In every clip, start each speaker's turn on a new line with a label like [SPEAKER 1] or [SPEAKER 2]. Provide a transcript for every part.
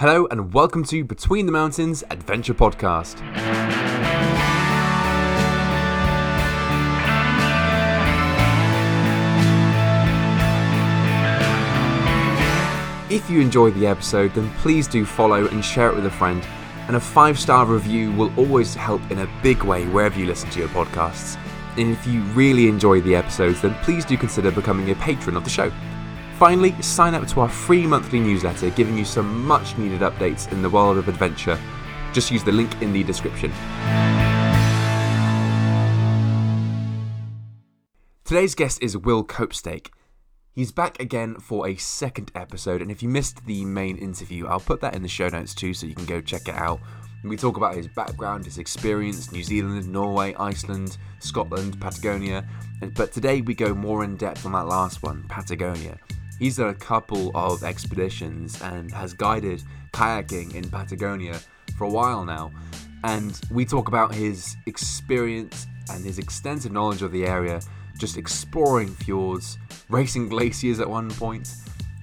[SPEAKER 1] Hello and welcome to Between the Mountains Adventure Podcast. If you enjoyed the episode, then please do follow and share it with a friend. And a five star review will always help in a big way wherever you listen to your podcasts. And if you really enjoy the episodes, then please do consider becoming a patron of the show. Finally, sign up to our free monthly newsletter giving you some much needed updates in the world of adventure. Just use the link in the description. Today's guest is Will Copestake. He's back again for a second episode, and if you missed the main interview, I'll put that in the show notes too so you can go check it out. We talk about his background, his experience, New Zealand, Norway, Iceland, Scotland, Patagonia, but today we go more in depth on that last one, Patagonia. He's done a couple of expeditions and has guided kayaking in Patagonia for a while now. And we talk about his experience and his extensive knowledge of the area, just exploring fjords, racing glaciers at one point,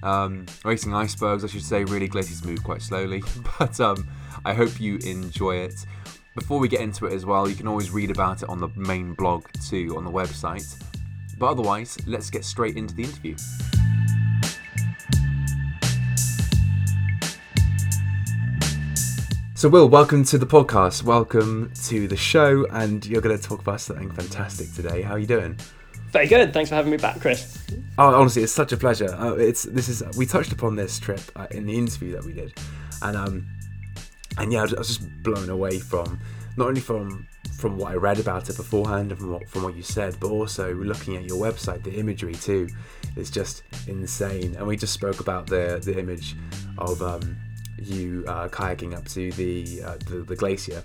[SPEAKER 1] um, racing icebergs, I should say. Really, glaciers move quite slowly, but um, I hope you enjoy it. Before we get into it as well, you can always read about it on the main blog too on the website. But otherwise, let's get straight into the interview. So, Will, welcome to the podcast. Welcome to the show, and you're going to talk about something fantastic today. How are you doing?
[SPEAKER 2] Very good. Thanks for having me back, Chris.
[SPEAKER 1] Oh, honestly, it's such a pleasure. Uh, it's this is we touched upon this trip uh, in the interview that we did, and um, and yeah, I was, I was just blown away from not only from from what I read about it beforehand and from what, from what you said, but also looking at your website, the imagery too, is just insane. And we just spoke about the the image of um, you uh, kayaking up to the, uh, the, the glacier,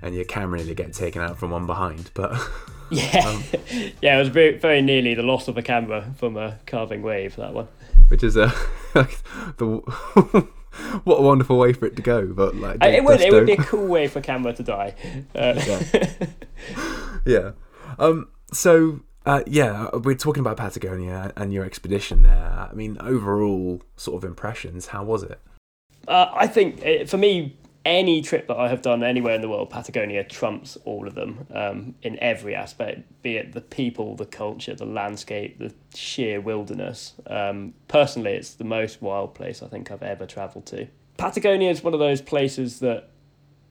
[SPEAKER 1] and your camera nearly getting taken out from one behind. But
[SPEAKER 2] yeah, um, yeah, it was very very nearly the loss of a camera from a calving wave. That one,
[SPEAKER 1] which is a the what a wonderful way for it to go. But like,
[SPEAKER 2] it would it would be a cool way for camera to die. Uh,
[SPEAKER 1] yeah. yeah. Um. So. Uh, yeah, we're talking about Patagonia and your expedition there. I mean, overall sort of impressions. How was it?
[SPEAKER 2] Uh, I think it, uh, for me, any trip that I have done anywhere in the world, Patagonia trumps all of them um, in every aspect, be it the people, the culture, the landscape, the sheer wilderness. Um, personally, it's the most wild place I think I've ever travelled to. Patagonia is one of those places that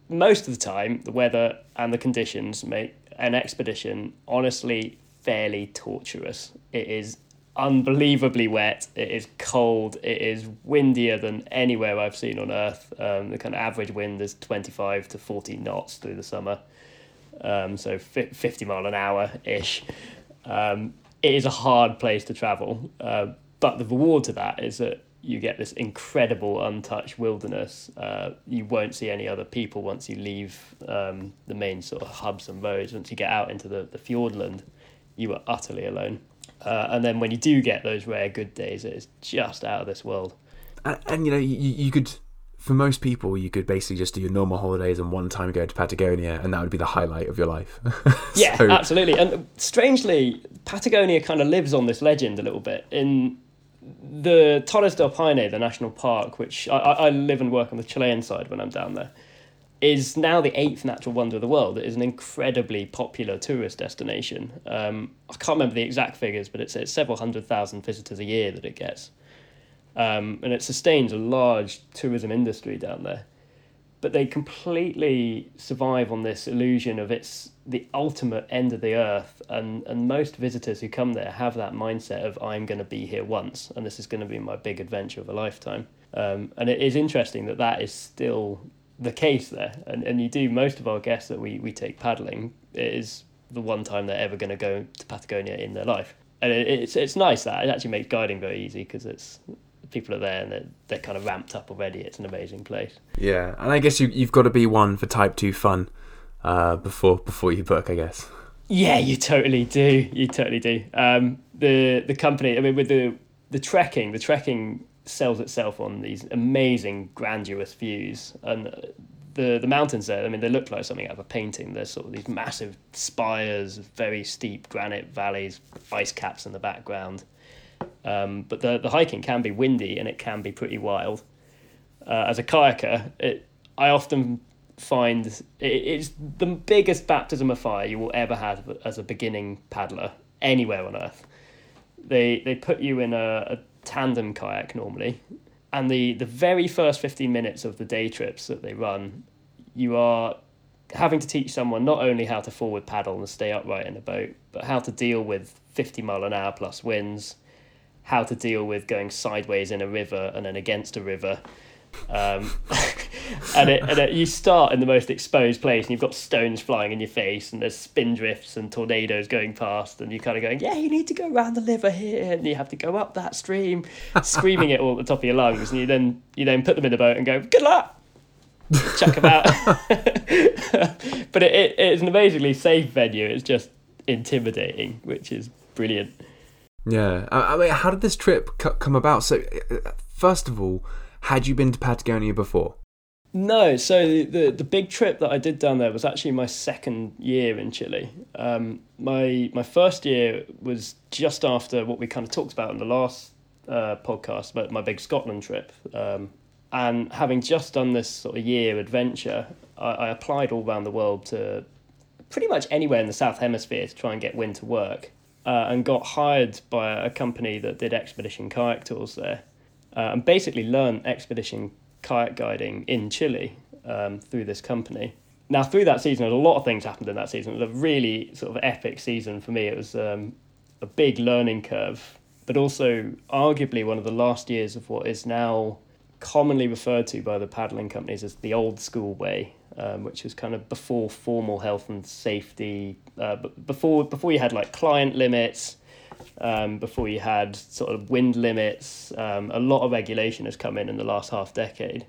[SPEAKER 2] most of the time the weather and the conditions make an expedition honestly fairly torturous. It is unbelievably wet. It is cold. It is windier than anywhere I've seen on Earth. Um, the kind of average wind is 25 to 40 knots through the summer, um, so 50 mile an hour ish. Um, it is a hard place to travel, uh, but the reward to that is that you get this incredible untouched wilderness. Uh, you won't see any other people once you leave um, the main sort of hubs and roads. Once you get out into the, the fjordland, you are utterly alone. Uh, and then when you do get those rare good days, it's just out of this world.
[SPEAKER 1] And, and you know, you, you could, for most people, you could basically just do your normal holidays and one time go to Patagonia, and that would be the highlight of your life.
[SPEAKER 2] yeah, so... absolutely. And strangely, Patagonia kind of lives on this legend a little bit. In the Torres del Paine, the national park, which I, I live and work on the Chilean side when I'm down there is now the eighth natural wonder of the world. It is an incredibly popular tourist destination. Um, I can't remember the exact figures, but it's, it's several hundred thousand visitors a year that it gets. Um, and it sustains a large tourism industry down there. But they completely survive on this illusion of it's the ultimate end of the earth. And, and most visitors who come there have that mindset of, I'm going to be here once, and this is going to be my big adventure of a lifetime. Um, and it is interesting that that is still the case there. And, and you do most of our guests that we, we take paddling is the one time they're ever going to go to Patagonia in their life. And it, it's it's nice that it actually makes guiding very easy because it's people are there and they're, they're kind of ramped up already. It's an amazing place.
[SPEAKER 1] Yeah, and I guess you you've got to be one for type two fun uh, before before you book, I guess.
[SPEAKER 2] Yeah, you totally do. You totally do. Um, the the company, I mean, with the the trekking, the trekking sells itself on these amazing, grandiose views. And the the mountains there, I mean, they look like something out of a painting. There's sort of these massive spires, very steep granite valleys, ice caps in the background. Um, but the the hiking can be windy and it can be pretty wild. uh, as a kayaker, it, I often find it, it's the biggest baptism of fire you will ever have as a beginning paddler anywhere on earth. They they put you in a, a tandem kayak normally, and the the very first fifteen minutes of the day trips that they run, you are having to teach someone not only how to forward paddle and stay upright in a boat, but how to deal with 50 mile an hour plus winds, how to deal with going sideways in a river and then against a river. Um, and it, and it, you start in the most exposed place, and you've got stones flying in your face, and there's spin drifts and tornadoes going past, and you're kind of going, "Yeah, you need to go around the river here, and you have to go up that stream," screaming it all at the top of your lungs, and you then you then put them in the boat and go, "Good luck." chuck out. but it, it, it's an amazingly safe venue. It's just intimidating, which is brilliant.
[SPEAKER 1] Yeah, I, mean, how did this trip come about? So, uh, first of all, had you been to Patagonia before?
[SPEAKER 2] No, so the, the, the big trip that I did down there was actually my second year in Chile. Um, my my first year was just after what we kind of talked about in the last uh, podcast about my big Scotland trip. Um, and having just done this sort of year adventure, I, I applied all around the world to pretty much anywhere in the South Hemisphere to try and get wind to work. Uh, and got hired by a company that did expedition kayak tours there, uh, and basically learned expedition kayak guiding in Chile um, through this company. Now, through that season, a lot of things happened in that season. It was a really sort of epic season for me. It was um, a big learning curve, but also arguably one of the last years of what is now commonly referred to by the paddling companies as the old school way, um, which was kind of before formal health and safety, uh, before before you had like client limits, um, before you had sort of wind limits. Um, a lot of regulation has come in in the last half decade.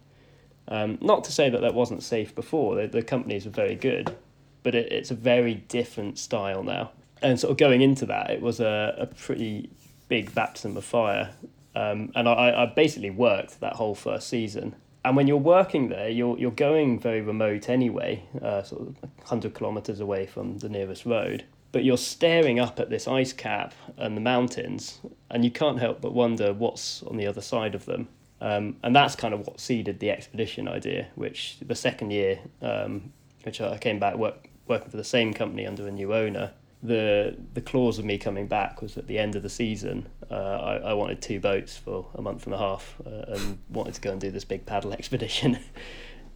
[SPEAKER 2] Um, not to say that that wasn't safe before. The, the companies were very good, but it, it's a very different style now. And sort of going into that, it was a, a pretty big baptism of fire um, and I, I basically worked that whole first season. And when you're working there, you're, you're going very remote anyway, uh, sort of 100 kilometers away from the nearest road. But you're staring up at this ice cap and the mountains, and you can't help but wonder what's on the other side of them. Um, and that's kind of what seeded the expedition idea, which the second year, um, which I came back work, working for the same company under a new owner, the the clause of me coming back was at the end of the season. Uh, I, I wanted two boats for a month and a half uh, and wanted to go and do this big paddle expedition,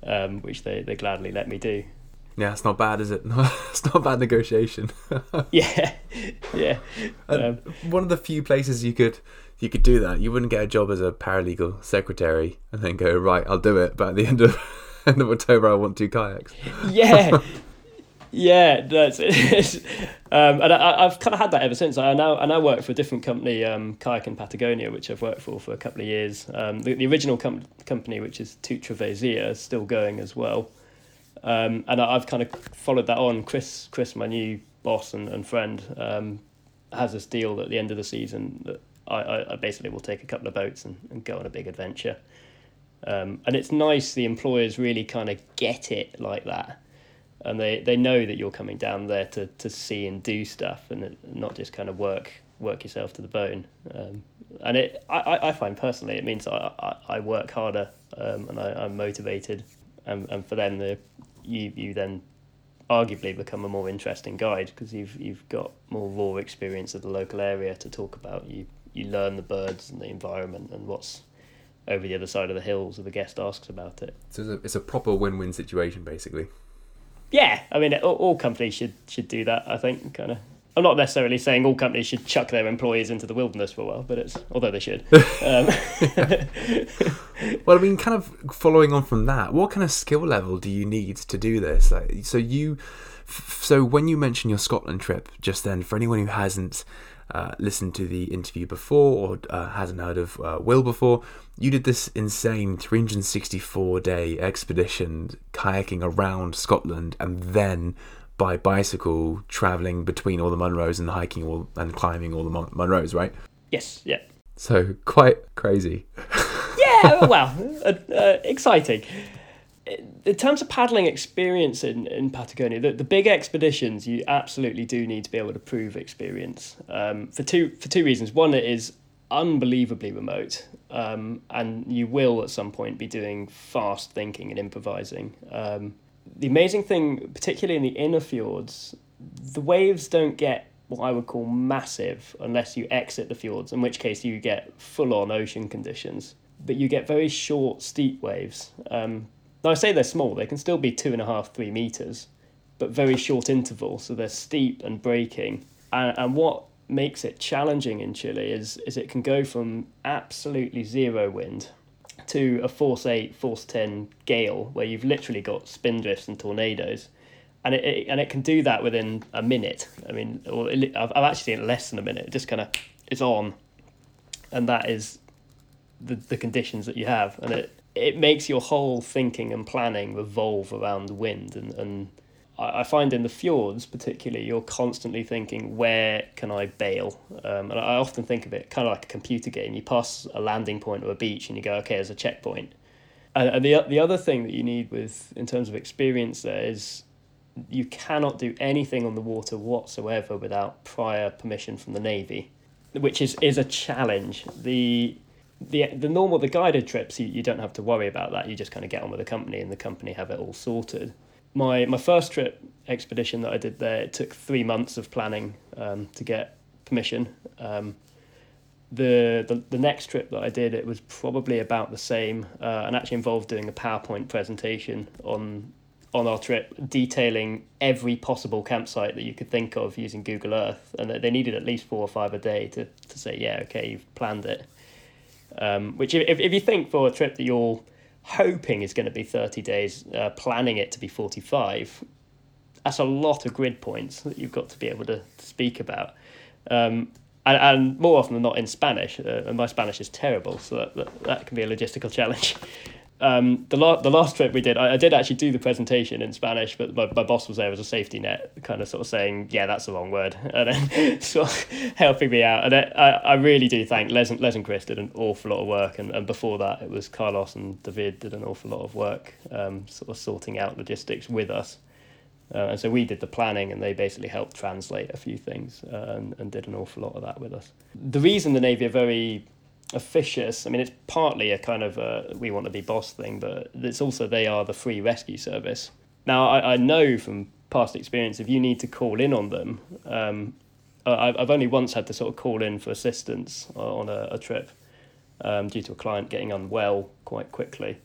[SPEAKER 2] um, which they, they gladly let me do.
[SPEAKER 1] Yeah, it's not bad, is it? it's not a bad negotiation.
[SPEAKER 2] yeah, yeah.
[SPEAKER 1] Um, one of the few places you could you could do that. You wouldn't get a job as a paralegal secretary and then go right, I'll do it. But at the end of end of October, I want two kayaks.
[SPEAKER 2] yeah, yeah, that's it. um, and I, have kind of had that ever since. I now I now work for a different company, um, Kayak in Patagonia, which I've worked for for a couple of years. Um, the, the original com- company, which is Toute Travessia, is still going as well. Um, and I, have kind of followed that on. Chris, Chris, my new boss and, and friend, um, has this deal at the end of the season that I, I, I basically will take a couple of boats and, and go on a big adventure. Um, and it's nice the employers really kind of get it like that and they, they know that you're coming down there to, to see and do stuff and not just kind of work work yourself to the bone. Um, and it I, I find personally it means I, I, I work harder um, and I, I'm motivated and, and for them the you you then arguably become a more interesting guide because you've you've got more raw experience of the local area to talk about. You you learn the birds and the environment and what's over the other side of the hills if a guest asks about it.
[SPEAKER 1] So it's a, it's a proper win-win situation basically
[SPEAKER 2] yeah, I mean, all, all companies should should do that. I think kind of. I'm not necessarily saying all companies should chuck their employees into the wilderness for a while, but it's although they should. Um.
[SPEAKER 1] well, I mean, kind of following on from that, what kind of skill level do you need to do this? Like, so you, so when you mention your Scotland trip just then, for anyone who hasn't uh, listened to the interview before or uh, hasn't heard of uh, Will before, you did this insane 364 day expedition kayaking around Scotland and then by bicycle traveling between all the Munros and hiking all and climbing all the Mon- Munros, right?
[SPEAKER 2] Yes, yeah.
[SPEAKER 1] So quite crazy.
[SPEAKER 2] yeah, well, uh, uh, exciting in terms of paddling experience in, in Patagonia, the, the big expeditions you absolutely do need to be able to prove experience um, for two for two reasons. One, it is unbelievably remote, um, and you will at some point be doing fast thinking and improvising. Um, the amazing thing, particularly in the inner fjords, the waves don't get what I would call massive unless you exit the fjords, in which case you get full on ocean conditions. But you get very short, steep waves. Um, now, I say they're small, they can still be two and a half, three meters, but very short interval, so they're steep and breaking. And, and what makes it challenging in Chile is, is it can go from absolutely zero wind to a force 8, force 10 gale, where you've literally got spindrifts and tornadoes and it, it, and it can do that within a minute. I mean, or I've, I've actually seen it less than a minute. It just kind of it's on, and that is the the conditions that you have, and it it makes your whole thinking and planning revolve around the wind and and. I find in the fjords, particularly, you're constantly thinking, where can I bail? Um, and I often think of it kind of like a computer game. You pass a landing point or a beach, and you go, okay, there's a checkpoint. And the the other thing that you need with in terms of experience there is you cannot do anything on the water whatsoever without prior permission from the navy, which is is a challenge. The the the normal the guided trips you, you don't have to worry about that. You just kind of get on with the company and the company have it all sorted. My my first trip expedition that I did there it took three months of planning um, to get permission. Um, the, the the next trip that I did, it was probably about the same, uh, and actually involved doing a PowerPoint presentation on on our trip detailing every possible campsite that you could think of using Google Earth, and they needed at least four or five a day to, to say, yeah, okay, you've planned it. Um, which, if, if you think for a trip that you're hoping is going to be 30 days, uh, planning it to be 45, that's a lot of grid points that you've got to be able to speak about. Um, and, and more often than not in Spanish, uh, and my Spanish is terrible, so that, that, that can be a logistical challenge um, the, la- the last trip we did, I, I did actually do the presentation in Spanish, but my, my boss was there as a safety net, kind of sort of saying, yeah, that's the wrong word, and then sort of helping me out. And I, I really do thank Les, and, Les and Chris did an awful lot of work, and, and before that it was Carlos and David did an awful lot of work, um, sort of sorting out logistics with us. Uh, and so we did the planning, and they basically helped translate a few things uh, and, and did an awful lot of that with us. The reason the Navy are very officious. I mean, it's partly a kind of a we want to be boss thing, but it's also they are the free rescue service. Now, I, I know from past experience if you need to call in on them, um, I've, I've only once had to sort of call in for assistance on a, a trip um, due to a client getting unwell quite quickly.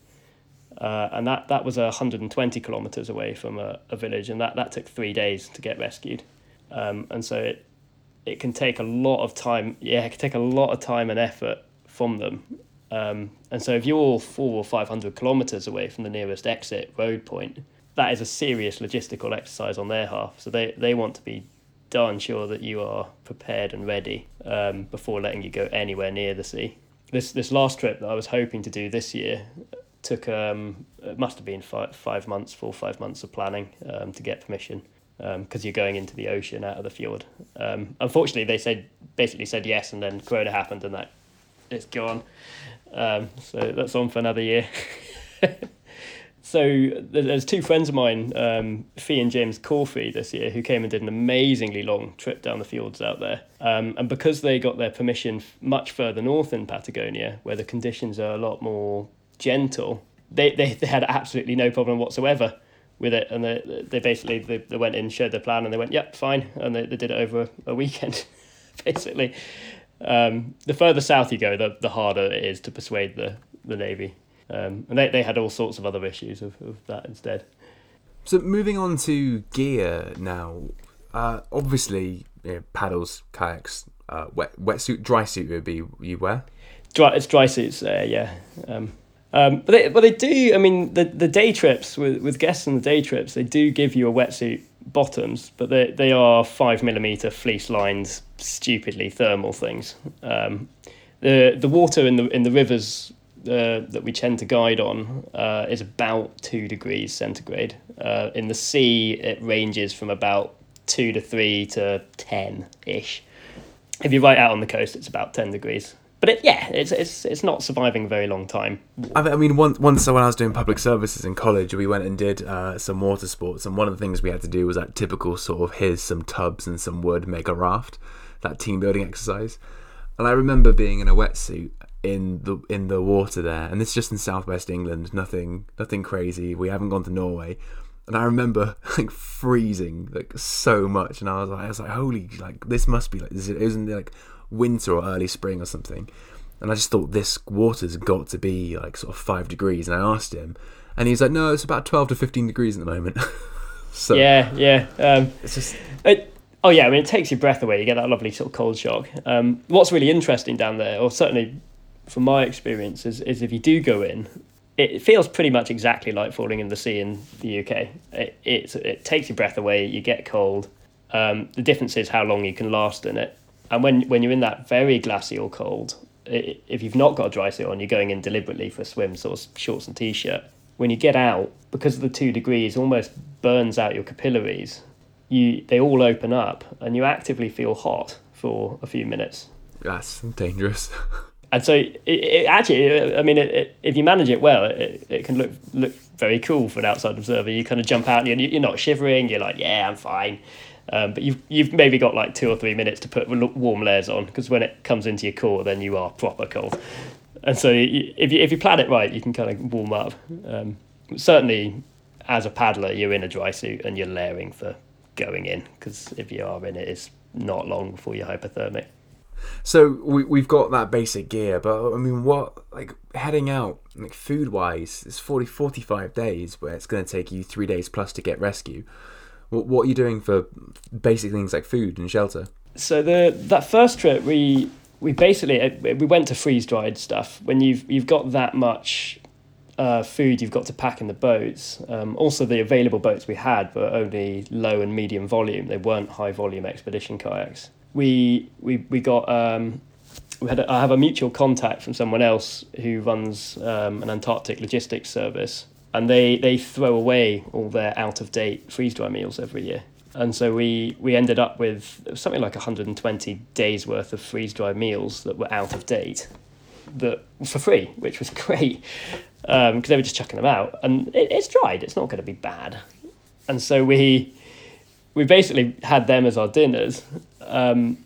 [SPEAKER 2] Uh, and that, that was 120 kilometres away from a, a village, and that, that took three days to get rescued. Um, and so it, it can take a lot of time. Yeah, it can take a lot of time and effort from them. Um, and so if you're four or 500 kilometres away from the nearest exit road point, that is a serious logistical exercise on their half. So they, they want to be darn sure that you are prepared and ready um, before letting you go anywhere near the sea. This this last trip that I was hoping to do this year took um, it must have been five, five months, four five months of planning um, to get permission because um, you're going into the ocean out of the fjord. Um, unfortunately, they said basically said yes, and then Corona happened, and that it's gone. Um, so that's on for another year. so there's two friends of mine, um, Fee and James Corfey, this year, who came and did an amazingly long trip down the fields out there. Um, and because they got their permission much further north in Patagonia, where the conditions are a lot more gentle, they, they, they had absolutely no problem whatsoever with it. And they, they basically they, they went in, showed their plan, and they went, yep, fine. And they, they did it over a weekend, basically. Um, the further south you go, the, the harder it is to persuade the, the Navy. Um, and they, they had all sorts of other issues of, of that instead.
[SPEAKER 1] So moving on to gear now, uh, obviously you know, paddles, kayaks, uh, wet wetsuit, dry suit would be you wear.
[SPEAKER 2] Dry, it's dry suits, uh, yeah. Um, um, but they, but they do. I mean, the the day trips with with guests on the day trips, they do give you a wetsuit bottoms, but they they are five millimeter fleece lined, stupidly thermal things. Um, the the water in the in the rivers uh, that we tend to guide on uh, is about two degrees centigrade. Uh, in the sea, it ranges from about two to three to ten ish. If you're right out on the coast, it's about ten degrees but it, yeah, it's it's it's not surviving a very long time.
[SPEAKER 1] I mean, once once when I was doing public services in college, we went and did uh, some water sports, and one of the things we had to do was that typical sort of here's some tubs and some wood, make a raft, that team building exercise. And I remember being in a wetsuit in the in the water there, and this is just in southwest England. Nothing nothing crazy. We haven't gone to Norway. And I remember like freezing like so much, and I was like, I was like, holy, like this must be like this. In like winter or early spring or something, and I just thought this water's got to be like sort of five degrees. And I asked him, and he's like, no, it's about twelve to fifteen degrees at the moment. so
[SPEAKER 2] yeah, yeah. Um,
[SPEAKER 1] it's just
[SPEAKER 2] it, oh yeah, I mean it takes your breath away. You get that lovely sort of cold shock. Um, what's really interesting down there, or certainly from my experience, is, is if you do go in, it feels pretty much exactly like falling in the sea in the UK. It it, it takes your breath away. You get cold. Um, the difference is how long you can last in it. And when when you're in that very glacial cold, it, if you've not got a dry suit on, you're going in deliberately for a swim, sort of shorts and t-shirt. When you get out, because of the two degrees, almost burns out your capillaries. You they all open up, and you actively feel hot for a few minutes
[SPEAKER 1] that's dangerous.
[SPEAKER 2] and so it, it actually, I mean, it, if you manage it well, it, it can look look very cool for an outside observer. You kind of jump out and you're, you're not shivering. You're like, yeah, I'm fine. Um, but you've you've maybe got like two or three minutes to put warm layers on because when it comes into your core, then you are proper cold. And so you, if you if you plan it right, you can kind of warm up. Um, certainly, as a paddler, you're in a dry suit and you're layering for going in because if you are in it, it's not long before you're hypothermic.
[SPEAKER 1] So we we've got that basic gear, but I mean, what like heading out like food wise, it's 40, 45 days where it's going to take you three days plus to get rescue. What what are you doing for basic things like food and shelter?
[SPEAKER 2] So the that first trip we we basically uh, we went to freeze dried stuff. When you've you've got that much uh, food you've got to pack in the boats. Um, also, the available boats we had were only low and medium volume. They weren't high volume expedition kayaks we we we got um, we had a, I have a mutual contact from someone else who runs um, an Antarctic logistics service, and they they throw away all their out of date freeze dry meals every year. And so we, we ended up with something like 120 days worth of freeze dry meals that were out of date, that for free, which was great because um, they were just chucking them out. And it, it's dried; it's not going to be bad. And so we we basically had them as our dinners, um,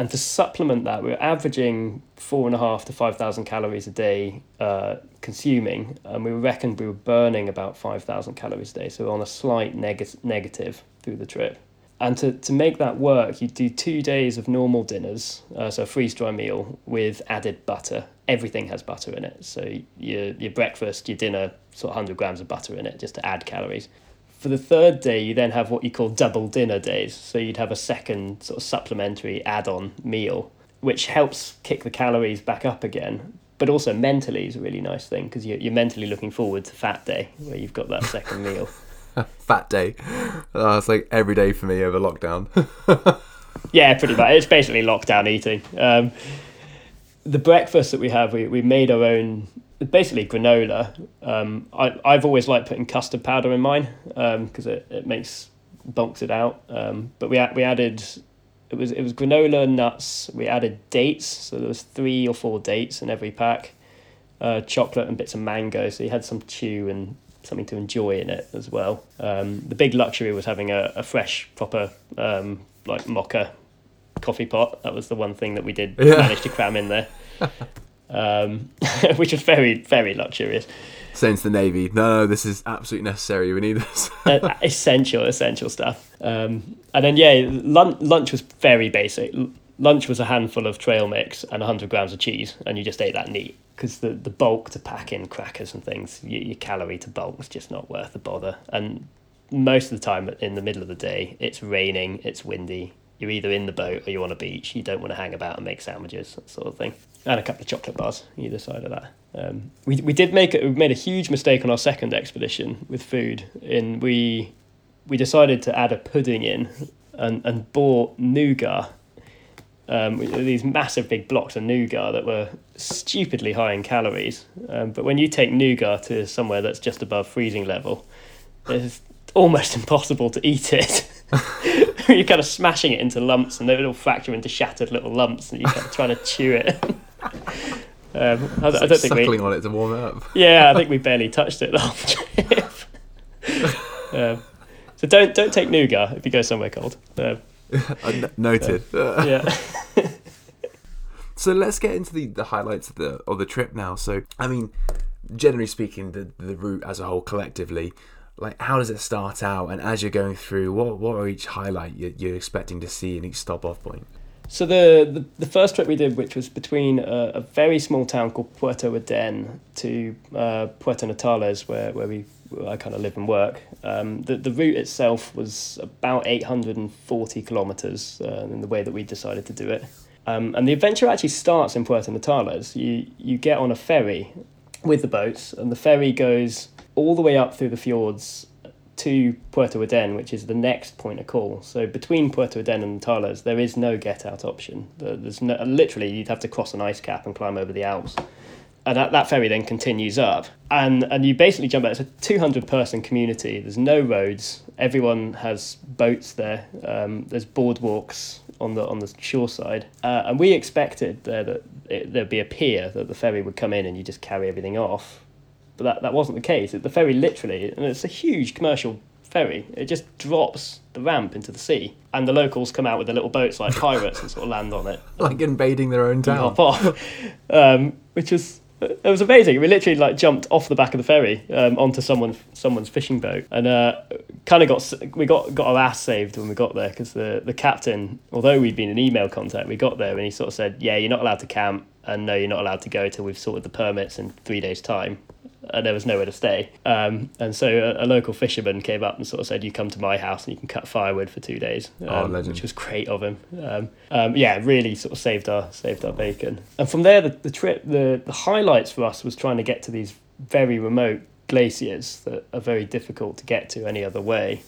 [SPEAKER 2] and to supplement that, we are averaging four and a half to 5,000 calories a day uh, consuming, and we reckoned we were burning about 5,000 calories a day. So on a slight neg- negative through the trip. And to, to make that work, you do two days of normal dinners, uh, so a freeze dry meal with added butter. Everything has butter in it. So your, your breakfast, your dinner, sort of 100 grams of butter in it just to add calories for the third day, you then have what you call double dinner days. So you'd have a second sort of supplementary add on meal, which helps kick the calories back up again. But also mentally is a really nice thing because you're, you're mentally looking forward to fat day where you've got that second meal.
[SPEAKER 1] fat day. Oh, it's like every day for me over lockdown.
[SPEAKER 2] yeah, pretty much. It's basically lockdown eating. Um, the breakfast that we have, we, we made our own basically granola. Um, I, I've always liked putting custard powder in mine because um, it, it makes bulks it out. Um, but we we added it was it was granola nuts. We added dates, so there was three or four dates in every pack. Uh, chocolate and bits of mango, so you had some chew and something to enjoy in it as well. Um, the big luxury was having a, a fresh, proper um, like mocha coffee pot. That was the one thing that we did yeah. manage to cram in there. um, which was very, very luxurious.
[SPEAKER 1] Saying to the Navy, no, no, this is absolutely necessary. We need this.
[SPEAKER 2] uh, essential, essential stuff. Um, and then, yeah, lunch, lunch was very basic. Lunch was a handful of trail mix and 100 grams of cheese, and you just ate that neat. Because the, the bulk to pack in crackers and things, your, your calorie to bulk was just not worth the bother. And most of the time in the middle of the day, it's raining, it's windy, you're either in the boat or you're on a beach. You don't want to hang about and make sandwiches, that sort of thing and a couple of chocolate bars either side of that. Um, we we did make a, we made a huge mistake on our second expedition with food. In we we decided to add a pudding in, and and bought nougat. Um, these massive big blocks of nougat that were stupidly high in calories. Um, but when you take nougat to somewhere that's just above freezing level, it's almost impossible to eat it. you're kind of smashing it into lumps, and they all fracture into shattered little lumps, and you're kind of trying to chew it. Um, I, I, don't think
[SPEAKER 1] suckling
[SPEAKER 2] we,
[SPEAKER 1] on it to warm it up.
[SPEAKER 2] Yeah, I think we barely touched it the whole trip. um, so don't don't take nougat if you go somewhere cold. Um,
[SPEAKER 1] noted.
[SPEAKER 2] yeah.
[SPEAKER 1] So let's get into the, the highlights of the of the trip now. So I mean, generally speaking, the the route as a whole collectively, like how does it start out, and as you're going through, what what are each highlight you're, you're expecting to see in each stop off point?
[SPEAKER 2] So the, the, the first trip we did, which was between a, a very small town called Puerto Eden to uh, Puerto Natales, where, where we I kind of live and work. Um, the the route itself was about eight hundred and forty kilometers uh, in the way that we decided to do it. Um, and the adventure actually starts in Puerto Natales. You you get on a ferry with the boats, and the ferry goes all the way up through the fjords to Puerto Eden, which is the next point of call. So between Puerto Eden and Natales, there is no get out option. There's no literally you'd have to cross an ice cap and climb over the Alps. And that, that ferry then continues up. And and you basically jump out. It's a 200 person community. There's no roads. Everyone has boats there. Um, there's boardwalks on the on the shore side. Uh, and we expected there that it, there'd be a pier that the ferry would come in and you just carry everything off but that, that wasn't the case. The ferry literally and it's a huge commercial ferry. It just drops the ramp into the sea and the locals come out with their little boats like pirates and sort of land on it.
[SPEAKER 1] Like invading their own town
[SPEAKER 2] hop off. Um, which was it was amazing. We literally like jumped off the back of the ferry um, onto someone someone's fishing boat, and uh, kind of got we got got our ass saved when we got there because the the captain, although we'd been in email contact, we got there and he sort of said, "Yeah, you're not allowed to camp, and no, you're not allowed to go till we've sorted the permits in three days' time." And there was nowhere to stay. Um, and so a, a, local fisherman came up and sort of said, "You come to my house and you can cut firewood for two days,"
[SPEAKER 1] oh,
[SPEAKER 2] um, oh, which was great of him. Um, um, yeah, really sort of saved our saved our bacon. And from there, the, the trip, the the highlights for us was trying to get to these very remote glaciers that are very difficult to get to any other way.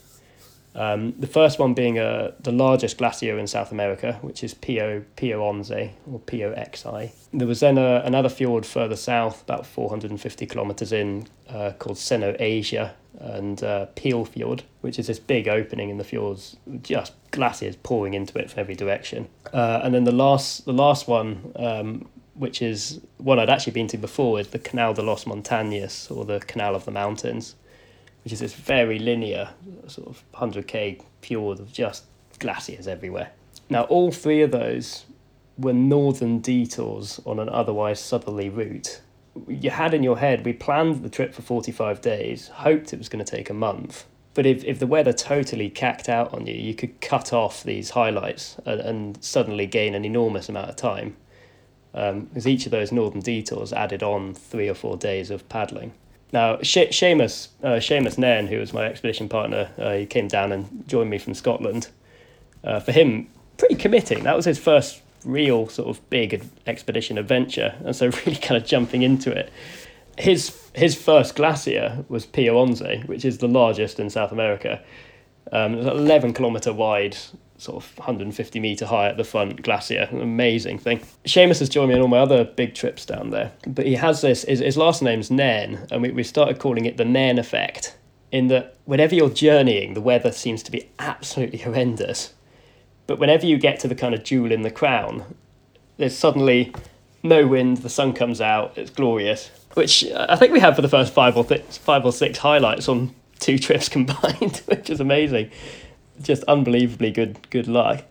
[SPEAKER 2] Um, the first one being uh, the largest glacier in South America, which is Pio Once, or Pio Xi. There was then a, another fjord further south, about 450 kilometres in, uh, called Seno Asia, and uh, Peel Fjord, which is this big opening in the fjords, just glaciers pouring into it from every direction. Uh, and then the last, the last one, um, which is one I'd actually been to before, is the Canal de los Montañas, or the Canal of the Mountains which is this very linear sort of 100k fjord of just glaciers everywhere. Now, all three of those were northern detours on an otherwise southerly route. You had in your head, we planned the trip for 45 days, hoped it was going to take a month. But if, if the weather totally cacked out on you, you could cut off these highlights and, and suddenly gain an enormous amount of time. Because um, each of those northern detours added on three or four days of paddling. Now, Seamus, uh, Seamus Nairn, who was my expedition partner, uh, he came down and joined me from Scotland. Uh, for him, pretty committing. That was his first real sort of big expedition adventure, and so really kind of jumping into it. His his first glacier was Pio Once, which is the largest in South America. Um, it's 11 kilometer wide, sort of 150 meter high at the front glacier. An amazing thing. Seamus has joined me on all my other big trips down there, but he has this. His, his last name's Nairn, and we, we started calling it the Nairn effect. In that, whenever you're journeying, the weather seems to be absolutely horrendous, but whenever you get to the kind of jewel in the crown, there's suddenly no wind. The sun comes out. It's glorious. Which I think we had for the first five or th- five or six highlights on two trips combined, which is amazing just unbelievably good good luck.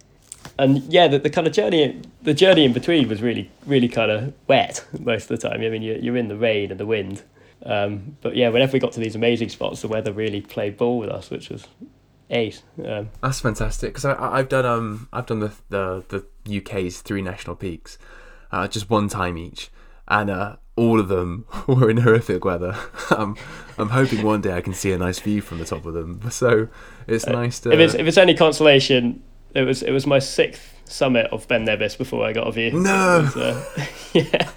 [SPEAKER 2] And yeah, the, the kind of journey the journey in between was really really kind of wet most of the time. I mean, you're you're in the rain and the wind. Um, but yeah, whenever we got to these amazing spots, the weather really played ball with us, which was ace. Um,
[SPEAKER 1] That's fantastic because I've done um I've done the the the UK's three national peaks, uh, just one time each, and uh, all of them were in horrific weather. um, I'm hoping one day I can see a nice view from the top of them. So it's uh, nice to.
[SPEAKER 2] If it's if it's any consolation, it was it was my sixth summit of Ben Nevis before I got a view.
[SPEAKER 1] No. Was, uh, yeah.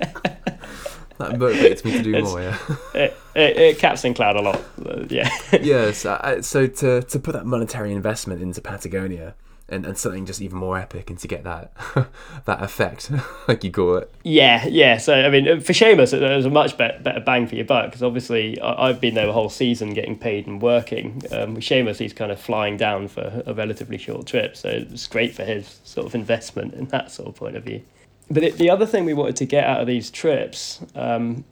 [SPEAKER 1] That motivates me to do it's, more. Yeah.
[SPEAKER 2] It, it, it caps in cloud a lot. Uh, yeah.
[SPEAKER 1] yes. Uh, so to to put that monetary investment into Patagonia and, and something just even more epic and to get that that effect like you call it.
[SPEAKER 2] Yeah yeah. So i mean for Seamus it was a much better, better bang for your buck because obviously I, have been there a whole season getting paid and working. Um, with Seamus he's kind of flying down for a relatively short trip so it's great for his sort of investment in that sort of point of view. But it, the other thing we wanted to get out of these trips um,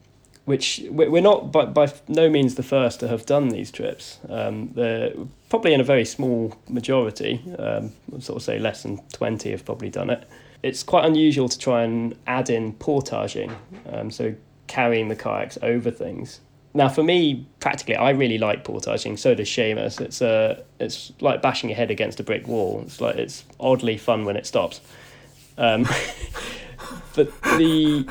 [SPEAKER 2] which we're not by, by no means the first to have done these trips. Um, they're probably in a very small majority, um, sort of say less than 20 have probably done it. it's quite unusual to try and add in portaging, um, so carrying the kayaks over things. Now, for me, practically, I really like portaging. So does Seamus. It's a, uh, it's like bashing your head against a brick wall. It's like it's oddly fun when it stops. Um, but the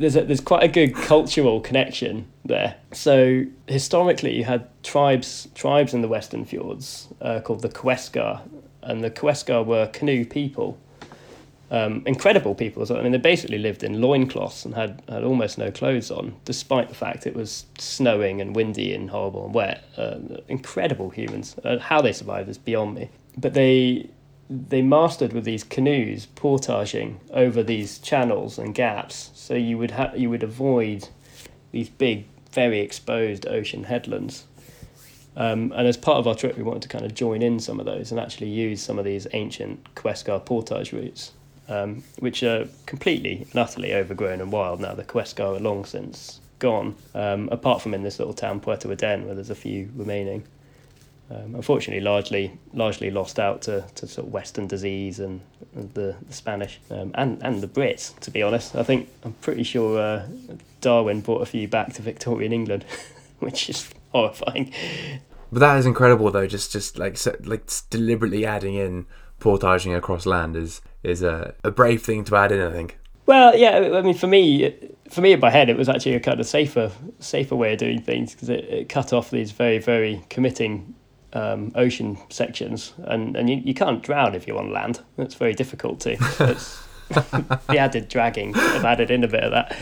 [SPEAKER 2] there's a, there's quite a good cultural connection there. So historically, you had tribes tribes in the Western Fjords uh, called the Kawésqar, and the Kawésqar were canoe people um, incredible people. I mean, they basically lived in loincloths and had, had almost no clothes on, despite the fact it was snowing and windy and horrible and wet. Uh, incredible humans. Uh, how they survived is beyond me. But they they mastered with these canoes portaging over these channels and gaps, so you would ha- you would avoid these big, very exposed ocean headlands. Um, and as part of our trip, we wanted to kind of join in some of those and actually use some of these ancient Kawésqar portage routes um, which are completely and utterly overgrown and wild now. The Kawésqar are long since gone, um, apart from in this little town Puerto Eden, where there's a few remaining. Um, unfortunately, largely largely lost out to, to sort of Western disease and, and the, the Spanish um, and and the Brits. To be honest, I think I'm pretty sure uh, Darwin brought a few back to Victorian England, which is horrifying.
[SPEAKER 1] But that is incredible, though. Just just like so, like deliberately adding in portaging across land is is a, a brave thing to add in. I think.
[SPEAKER 2] Well, yeah. I mean, for me, for me in my head, it was actually a kind of safer safer way of doing things because it, it cut off these very very committing um, ocean sections, and and you, you can't drown if you're on land. It's very difficult to. The added dragging I've added in a bit of that.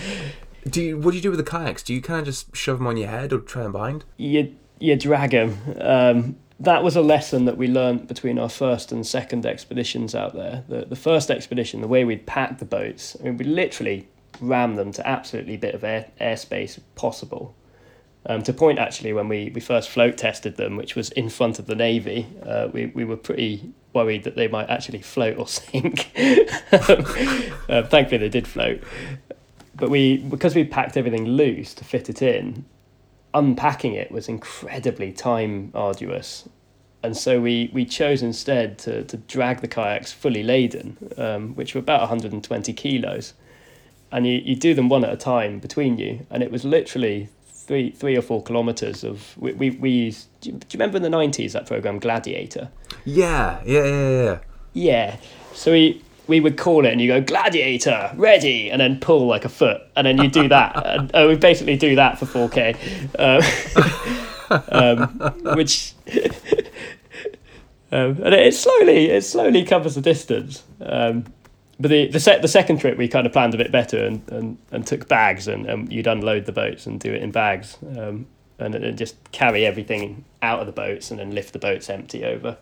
[SPEAKER 1] Do you, what do you do with the kayaks? Do you kind of just shove them on your head or try and bind?
[SPEAKER 2] You you drag them. Um, that was a lesson that we learned between our first and second expeditions out there. The, the first expedition, the way we'd pack the boats, I mean, we literally rammed them to absolutely bit of air airspace possible. Um, to point actually, when we, we first float tested them, which was in front of the Navy, uh, we, we were pretty worried that they might actually float or sink. uh, thankfully, they did float. But we because we packed everything loose to fit it in, unpacking it was incredibly time arduous. And so we, we chose instead to, to drag the kayaks fully laden, um, which were about 120 kilos. And you, you do them one at a time between you. And it was literally three three or four kilometers of we we, we used do you, do you remember in the 90s that program gladiator?
[SPEAKER 1] Yeah yeah yeah yeah
[SPEAKER 2] yeah. So we we would call it and you go gladiator ready and then pull like a foot and then you do that and uh, we basically do that for 4k um, um, which um, and it slowly it slowly covers the distance. Um, but the the, set, the second trip we kind of planned a bit better and, and, and took bags and, and you'd unload the boats and do it in bags um, and, and just carry everything out of the boats and then lift the boats empty over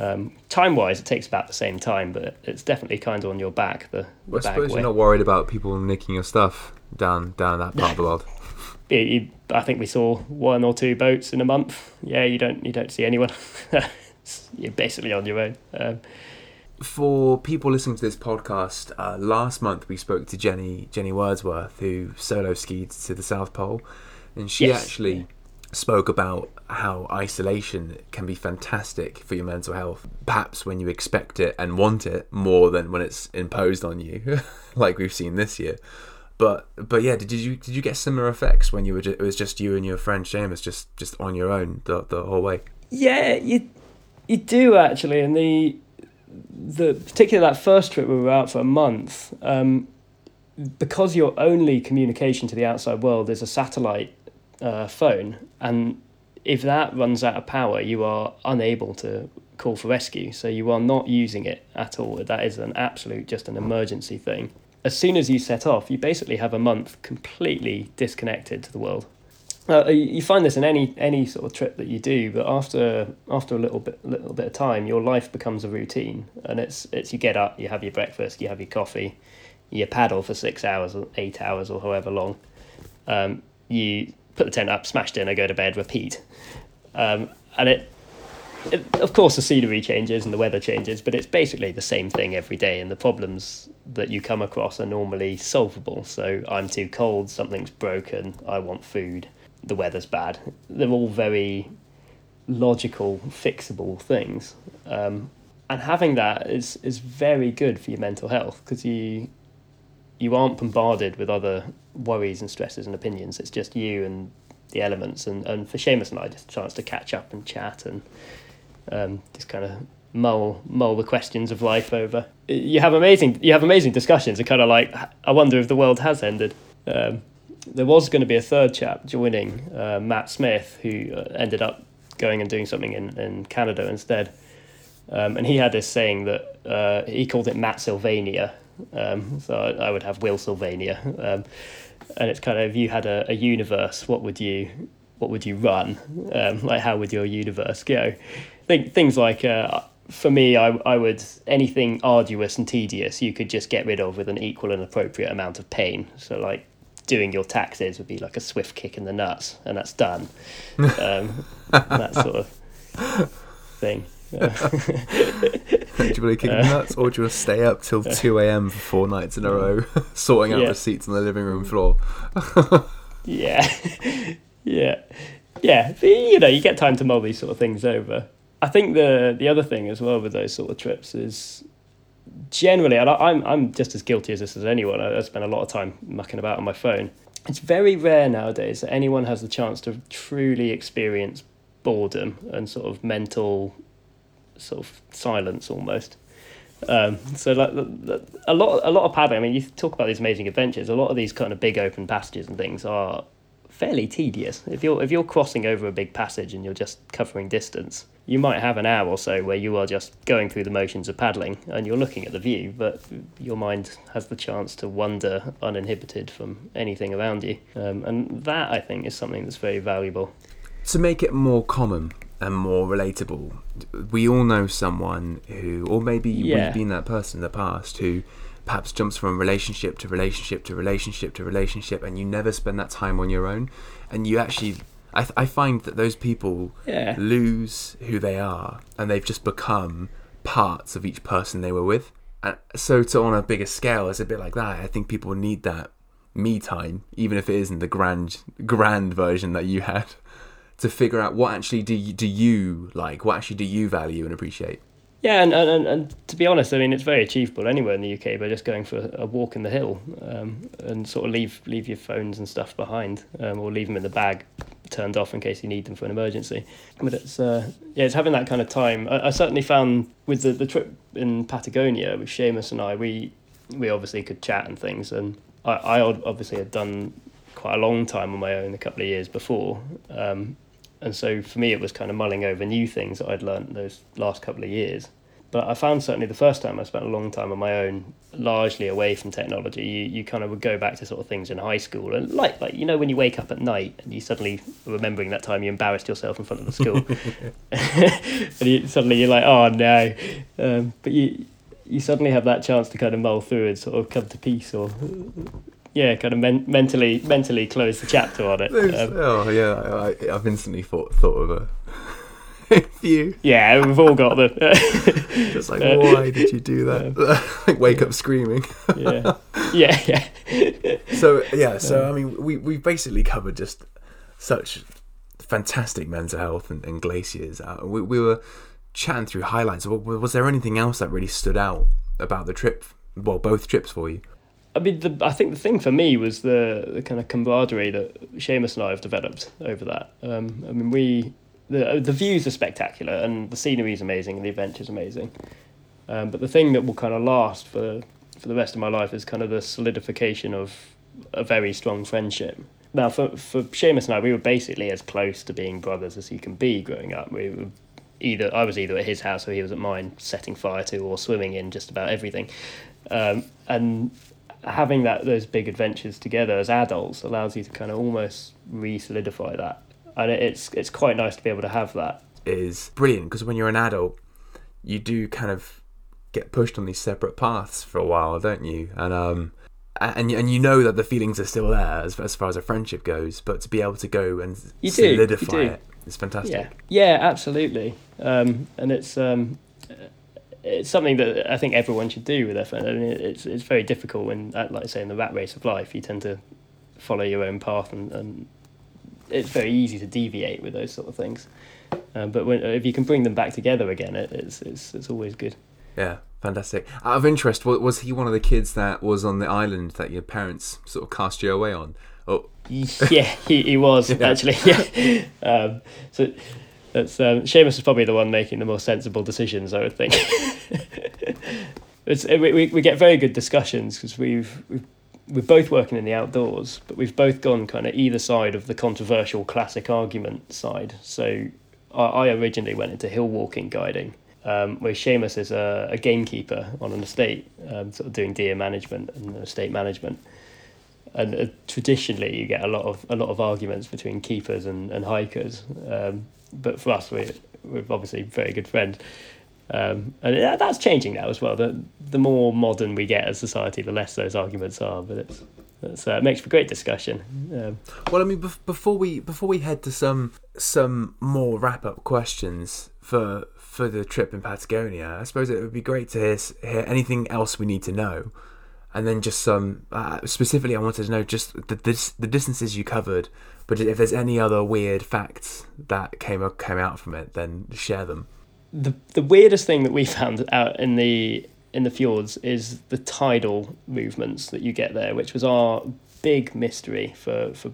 [SPEAKER 2] um, time wise, it takes about the same time, but it's definitely kind of on your back. The,
[SPEAKER 1] the I suppose you're not worried about people nicking your stuff down down that part of the world.
[SPEAKER 2] I think we saw one or two boats in a month. Yeah, you don't you don't see anyone. you're basically on your own. Um,
[SPEAKER 1] for people listening to this podcast, uh, last month we spoke to Jenny Jenny Wordsworth, who solo skied to the South Pole, and she yes. actually spoke about how isolation can be fantastic for your mental health. Perhaps when you expect it and want it more than when it's imposed on you, like we've seen this year. But but yeah, did you did you get similar effects when you were just, it was just you and your friend Seamus just just on your own the the whole way?
[SPEAKER 2] Yeah, you you do actually, and the the particularly that first trip where we were out for a month. Um, because your only communication to the outside world is a satellite uh, phone, and if that runs out of power, you are unable to call for rescue. So you are not using it at all. That is an absolute, just an emergency thing. As soon as you set off, you basically have a month completely disconnected to the world. Uh, you find this in any any sort of trip that you do, but after after a little bit little bit of time, your life becomes a routine, and it's it's you get up, you have your breakfast, you have your coffee, you paddle for six hours or eight hours or however long. Um, you put the tent up, smash dinner, go to bed, repeat. Um, and it, it, of course, the scenery changes and the weather changes, but it's basically the same thing every day. And the problems that you come across are normally solvable. So I'm too cold, something's broken, I want food, the weather's bad. They're all very logical, fixable things. Um, and having that is is very good for your mental health because you you aren't bombarded with other worries and stresses and opinions. It's just you and the elements, and, and for Seamus and I, just a chance to catch up and chat and um, just kind of mull mull the questions of life over. You have amazing you have amazing discussions. Are kind of like I wonder if the world has ended. Um, there was going to be a third chap joining uh, Matt Smith, who uh, ended up going and doing something in, in Canada instead. Um, and he had this saying that uh, he called it Matt Sylvania. Um, so I, I, would have Will Sylvania. Um, and it's kind of if you had a, a universe, what would you what would you run? Um, like how would your universe go? Think things like uh, for me, I, I would anything arduous and tedious you could just get rid of with an equal and appropriate amount of pain. So like doing your taxes would be like a swift kick in the nuts, and that's done. Um, that sort of thing. do you
[SPEAKER 1] want to kick uh, nuts, or do you want to stay up till two a.m. for four nights in a row, sorting out yeah. receipts on the living room floor?
[SPEAKER 2] yeah, yeah, yeah. You know, you get time to mull these sort of things over. I think the the other thing as well with those sort of trips is generally, and I, am I'm just as guilty as this as anyone. I, I spend a lot of time mucking about on my phone. It's very rare nowadays that anyone has the chance to truly experience boredom and sort of mental sort of silence almost. Um, so like a lot a lot of paddling. I mean, you talk about these amazing adventures. A lot of these kind of big open passages and things are fairly tedious. If you're if you're crossing over a big passage and you're just covering distance, you might have an hour or so where you are just going through the motions of paddling and you're looking at the view, but your mind has the chance to wander uninhibited from anything around you. Um, and that, I think, is something that's very valuable.
[SPEAKER 1] To make it more common and more relatable, we all know someone who, or maybe yeah. we've been that person in the past who perhaps jumps from relationship to relationship to relationship to relationship and you never spend that time on your own and you actually I, th- I find that those people
[SPEAKER 2] yeah.
[SPEAKER 1] lose who they are and they've just become parts of each person they were with. And so, to on a bigger scale, it's a bit like that. I think people need that me time, even if it isn't the grand grand version that you had, to figure out what actually do you, do you like, what actually do you value and appreciate.
[SPEAKER 2] Yeah, and, and, and to be honest, I mean it's very achievable anywhere in the UK by just going for a walk in the hill um, and sort of leave leave your phones and stuff behind um, or leave them in the bag turned off in case you need them for an emergency. But it's uh, yeah, it's having that kind of time. I, I certainly found with the, the trip in Patagonia with Seamus and I, we we obviously could chat and things, and I, I obviously had done quite a long time on my own a couple of years before. Um, and so for me, it was kind of mulling over new things that I'd learned those last couple of years. But I found certainly the first time I spent a long time on my own, largely away from technology. You, you kind of would go back to sort of things in high school, and like like you know when you wake up at night and you suddenly remembering that time you embarrassed yourself in front of the school, and you, suddenly you're like, oh no, um, but you you suddenly have that chance to kind of mull through and sort of come to peace or yeah, kind of men- mentally mentally close the chapter on it.
[SPEAKER 1] Um, oh yeah, I, have instantly thought thought of a few.
[SPEAKER 2] Yeah, we've all got them.
[SPEAKER 1] Just like, uh, why did you do that? like, wake up screaming.
[SPEAKER 2] yeah, yeah, yeah.
[SPEAKER 1] so yeah, so I mean, we we basically covered just such fantastic mental health and, and glaciers. Uh, we we were chatting through highlights. Was there anything else that really stood out about the trip? Well, both trips for you.
[SPEAKER 2] I mean, the, I think the thing for me was the, the kind of camaraderie that Seamus and I have developed over that. Um, I mean, we the the views are spectacular and the scenery is amazing and the adventure is amazing. Um, but the thing that will kind of last for for the rest of my life is kind of the solidification of a very strong friendship. Now, for for Seamus and I, we were basically as close to being brothers as you can be growing up. We were either I was either at his house or he was at mine, setting fire to or swimming in just about everything. Um, and having that those big adventures together as adults allows you to kind of almost re-solidify that. And it's it's quite nice to be able to have that.
[SPEAKER 1] Is brilliant because when you're an adult you do kind of get pushed on these separate paths for a while don't you? And um and and you know that the feelings are still there as, as far as a friendship goes but to be able to go and you solidify do, you do. it is fantastic.
[SPEAKER 2] Yeah. Yeah absolutely. Um and it's um it's something that I think everyone should do with their friends. I mean, it's it's very difficult when, like I say, in the rat race of life, you tend to follow your own path and, and it's very easy to deviate with those sort of things. Um, but when, if you can bring them back together again, it, it's it's it's always good.
[SPEAKER 1] Yeah, fantastic. Out of interest, was he one of the kids that was on the island that your parents sort of cast you away on? Oh,
[SPEAKER 2] yeah, he, he was yeah. actually. Yeah. Um, so that's um, Seamus is probably the one making the most sensible decisions, I would think. it's we, we get very good discussions because we've, we've we're both working in the outdoors, but we've both gone kind of either side of the controversial classic argument side. So I, I originally went into hill walking guiding, um, where Seamus is a, a gamekeeper on an estate, um, sort of doing deer management and estate management. And uh, traditionally, you get a lot of a lot of arguments between keepers and, and hikers. Um, but for us, we're, we're obviously very good friends. Um, and that's changing now as well. The the more modern we get as society, the less those arguments are. But it's, it's uh, it makes for great discussion. Um,
[SPEAKER 1] well, I mean, before we before we head to some some more wrap up questions for for the trip in Patagonia, I suppose it would be great to hear, hear anything else we need to know, and then just some uh, specifically. I wanted to know just the this, the distances you covered, but if there's any other weird facts that came came out from it, then share them
[SPEAKER 2] the the weirdest thing that we found out in the in the fjords is the tidal movements that you get there, which was our big mystery for for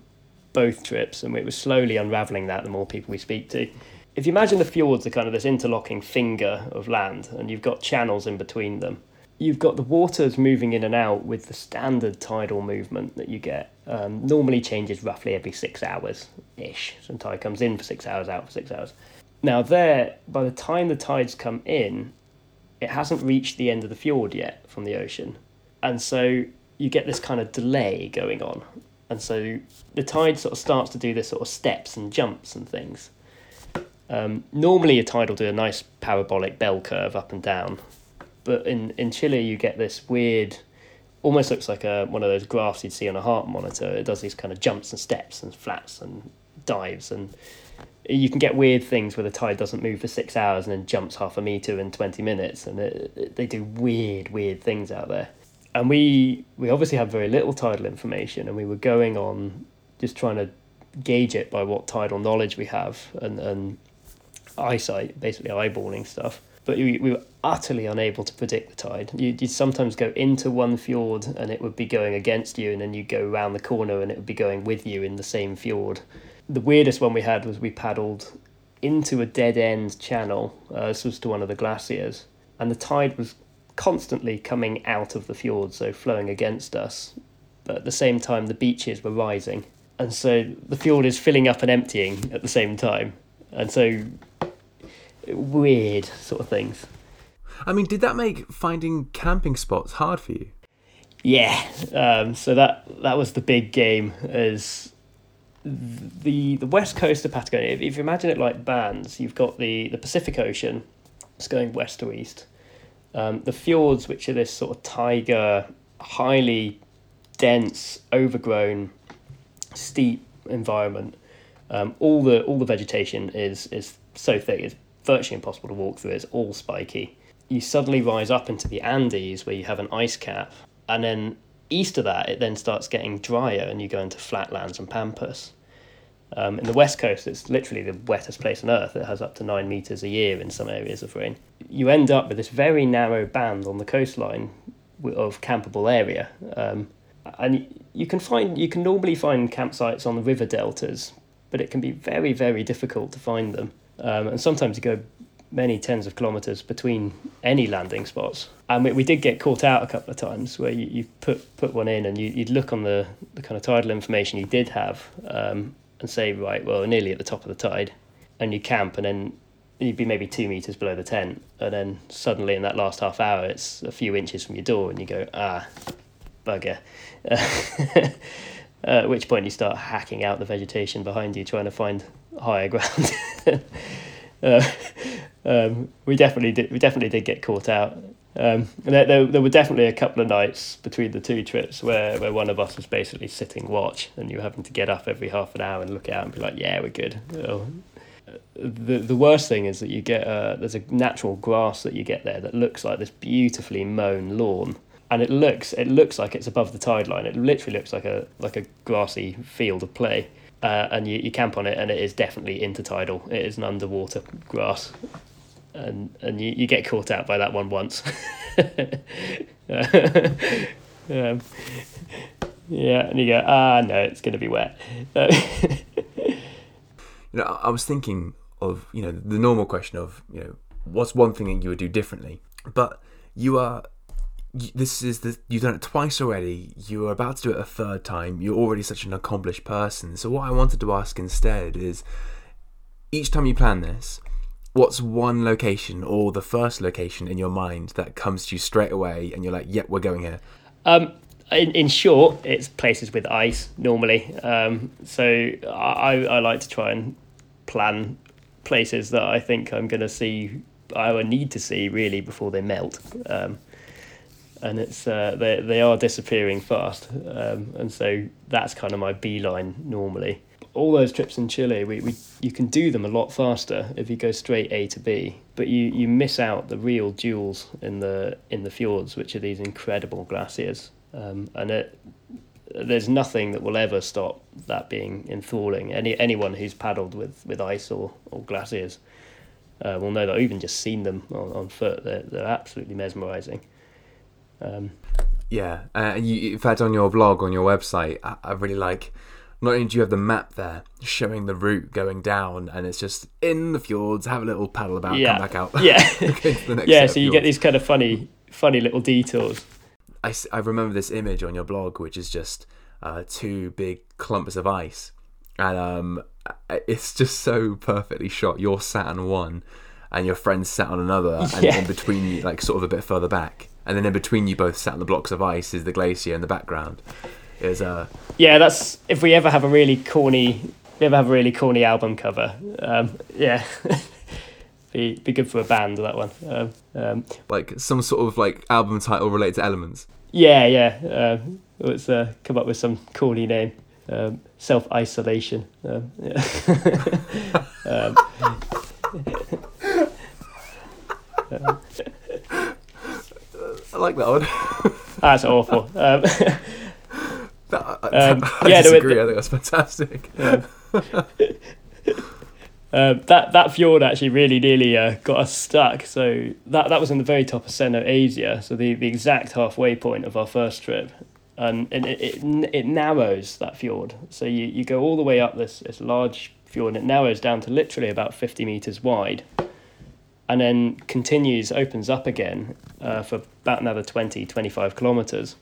[SPEAKER 2] both trips, and it was slowly unraveling that the more people we speak to. If you imagine the fjords are kind of this interlocking finger of land, and you've got channels in between them, you've got the waters moving in and out with the standard tidal movement that you get. Um, normally changes roughly every six hours ish. Some tide comes in for six hours, out for six hours. Now, there, by the time the tides come in, it hasn't reached the end of the fjord yet from the ocean. And so you get this kind of delay going on. And so the tide sort of starts to do this sort of steps and jumps and things. Um, normally, a tide will do a nice parabolic bell curve up and down. But in, in Chile, you get this weird, almost looks like a, one of those graphs you'd see on a heart monitor. It does these kind of jumps and steps and flats and dives. And you can get weird things where the tide doesn't move for six hours and then jumps half a meter in 20 minutes and it, it, they do weird weird things out there and we we obviously have very little tidal information and we were going on just trying to gauge it by what tidal knowledge we have and, and eyesight basically eyeballing stuff but we, we were utterly unable to predict the tide you, you'd sometimes go into one fjord and it would be going against you and then you'd go around the corner and it would be going with you in the same fjord the weirdest one we had was we paddled into a dead end channel. Uh, this was to one of the glaciers, and the tide was constantly coming out of the fjord, so flowing against us. But at the same time, the beaches were rising, and so the fjord is filling up and emptying at the same time, and so weird sort of things.
[SPEAKER 1] I mean, did that make finding camping spots hard for you?
[SPEAKER 2] Yeah, um, so that that was the big game. Is the the west coast of Patagonia, if, if you imagine it like bands, you've got the, the Pacific Ocean, it's going west to east. Um, the fjords, which are this sort of tiger, highly dense, overgrown, steep environment. Um, all the all the vegetation is is so thick it's virtually impossible to walk through. It's all spiky. You suddenly rise up into the Andes where you have an ice cap, and then east of that it then starts getting drier, and you go into flatlands and pampas. Um, in the west coast, it's literally the wettest place on earth. It has up to nine meters a year in some areas of rain. You end up with this very narrow band on the coastline of campable area, um, and you can find you can normally find campsites on the river deltas, but it can be very very difficult to find them. Um, and sometimes you go many tens of kilometers between any landing spots. And we, we did get caught out a couple of times where you, you put put one in and you, you'd look on the, the kind of tidal information you did have, um, and say, right, well, we're nearly at the top of the tide, and you camp, and then you'd be maybe two meters below the tent, and then suddenly in that last half hour, it's a few inches from your door, and you go, ah, bugger. at which point you start hacking out the vegetation behind you, trying to find higher ground. uh, um, we definitely did. We definitely did get caught out. Um, there, there, there, were definitely a couple of nights between the two trips where, where one of us was basically sitting watch and you were having to get up every half an hour and look out and be like, yeah, we're good. the, the worst thing is that you get a, there's a natural grass that you get there that looks like this beautifully mown lawn and it looks it looks like it's above the tide line. It literally looks like a like a grassy field of play uh, and you, you camp on it, and it is definitely intertidal. It is an underwater grass, and and you, you get caught out by that one once. um, yeah, and you go, ah, no, it's going to be wet.
[SPEAKER 1] You know, I was thinking of you know the normal question of you know what's one thing that you would do differently, but you are this is the you've done it twice already. You are about to do it a third time. You're already such an accomplished person. So what I wanted to ask instead is, each time you plan this, what's one location or the first location in your mind that comes to you straight away, and you're like, "Yep, we're going here."
[SPEAKER 2] Um, in, in short, it's places with ice normally. Um, so I, I like to try and plan places that I think I'm going to see, I would need to see really before they melt. Um, and it's uh, they they are disappearing fast, um, and so that's kind of my beeline normally. All those trips in Chile, we, we you can do them a lot faster if you go straight A to B, but you, you miss out the real jewels in the in the fjords, which are these incredible glaciers, um, and it, there's nothing that will ever stop that being enthralling. Any anyone who's paddled with, with ice or, or glaciers uh, will know that. Even just seen them on, on foot. They're they're absolutely mesmerising. Um,
[SPEAKER 1] Yeah, uh, you, in fact, on your blog, on your website, I, I really like. Not only do you have the map there showing the route going down, and it's just in the fjords, have a little paddle about,
[SPEAKER 2] Yeah.
[SPEAKER 1] come back out.
[SPEAKER 2] yeah,
[SPEAKER 1] the next
[SPEAKER 2] yeah. So you get these kind of funny funny little detours.
[SPEAKER 1] I, I remember this image on your blog, which is just uh, two big clumps of ice, and um, it's just so perfectly shot. You're sat on one, and your friend sat on another, and
[SPEAKER 2] Yeah.
[SPEAKER 1] in between you, like sort of a bit further back, and then in between you both sat on the blocks of ice is the glacier in the background. Is uh,
[SPEAKER 2] Yeah, that's if we ever have a really corny, if we ever have a really corny album cover. Um, yeah, be be good for a band that one. Um, um,
[SPEAKER 1] like some sort of like album title related to elements.
[SPEAKER 2] yeah, yeah. Um, let's uh, come up with some corny name. Um, Self isolation. Um, yeah. um,
[SPEAKER 1] I like that one.
[SPEAKER 2] that's awful. Um,
[SPEAKER 1] That- I,
[SPEAKER 2] Um,
[SPEAKER 1] I
[SPEAKER 2] yeah, no, it-
[SPEAKER 1] I think that's fantastic.
[SPEAKER 2] Um, that that fjord actually really nearly uh, got us stuck. So that that was in the very top of Seno Asia, so the, the exact halfway point of our first trip, and, and it, it it narrows that fjord. So you, you go all the way up this this large fjord, and it narrows down to literally about fifty meters wide, and then continues opens up again uh, for about another 20, 25 kilometers.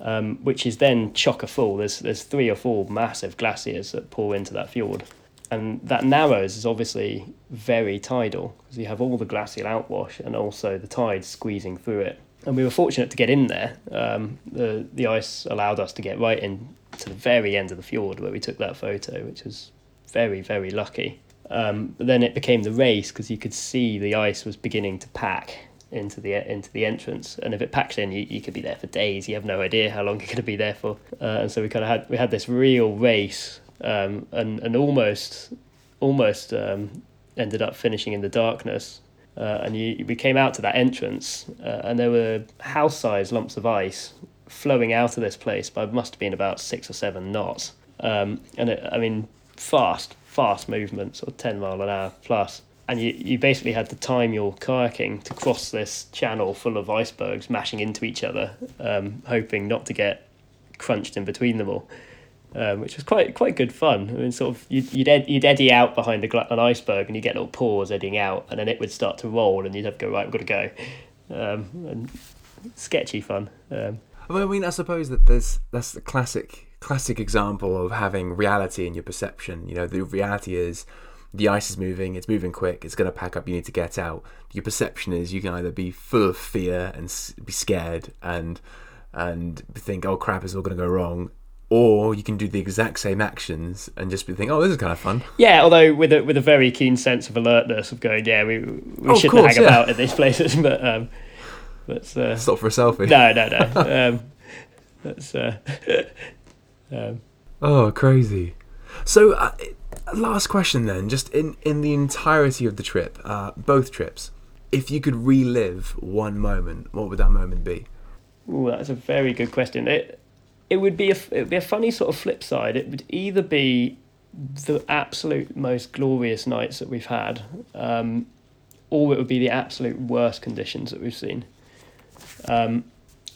[SPEAKER 2] Um, which is then chocker full. There's there's three or four massive glaciers that pour into that fjord and that narrows is obviously very tidal because you have all the glacial outwash and also the tide squeezing through it. And we were fortunate to get in there. Um, the the ice allowed us to get right in to the very end of the fjord where we took that photo, which was very very lucky. Um, but then it became the race because you could see the ice was beginning to pack into the into the entrance, and if it packs in, you, you could be there for days. You have no idea how long you're going to be there for, uh, and so we kind of had we had this real race, um, and and almost almost um, ended up finishing in the darkness. Uh, and you, we came out to that entrance, uh, and there were house-sized lumps of ice flowing out of this place by must have been about six or seven knots. Um, and it, I mean, fast, fast movements, sort of ten mile an hour. And you, you basically had to time your kayaking to cross this channel full of icebergs mashing into each other, um, hoping not to get crunched in between them all um, which was quite quite good fun. I mean, sort of you'd you'd, ed- you'd eddy out behind a, an iceberg, and you get little pores eddying out, and then it would start to roll, and you'd have to go right. We've got to go. Um, and sketchy fun. Um,
[SPEAKER 1] Well, I mean, I suppose that there's that's the classic classic example of having reality in your perception. You know, the reality is the ice is moving, it's moving quick, it's going to pack up, you need to get out. Your perception is you can either be full of fear and be scared and and think, oh crap, it's all going to go wrong, or you can do the exact same actions and just be think, oh, this is kind of fun.
[SPEAKER 2] yeah, although with a with a very keen sense of alertness of going, yeah, we we
[SPEAKER 1] Oh,
[SPEAKER 2] shouldn't
[SPEAKER 1] course,
[SPEAKER 2] hang
[SPEAKER 1] yeah.
[SPEAKER 2] about in these places, but um, but uh,
[SPEAKER 1] Stop for a selfie.
[SPEAKER 2] no, no, no. Um, that's uh, um,
[SPEAKER 1] Oh, crazy. So, uh, last question then, just in, in the entirety of the trip, uh, both trips, if you could relive one moment, what would that moment be?
[SPEAKER 2] Ooh, that's a very good question. It it would be a it would be a funny sort of flip side. It would either be the absolute most glorious nights that we've had, um, or it would be the absolute worst conditions that we've seen. Um,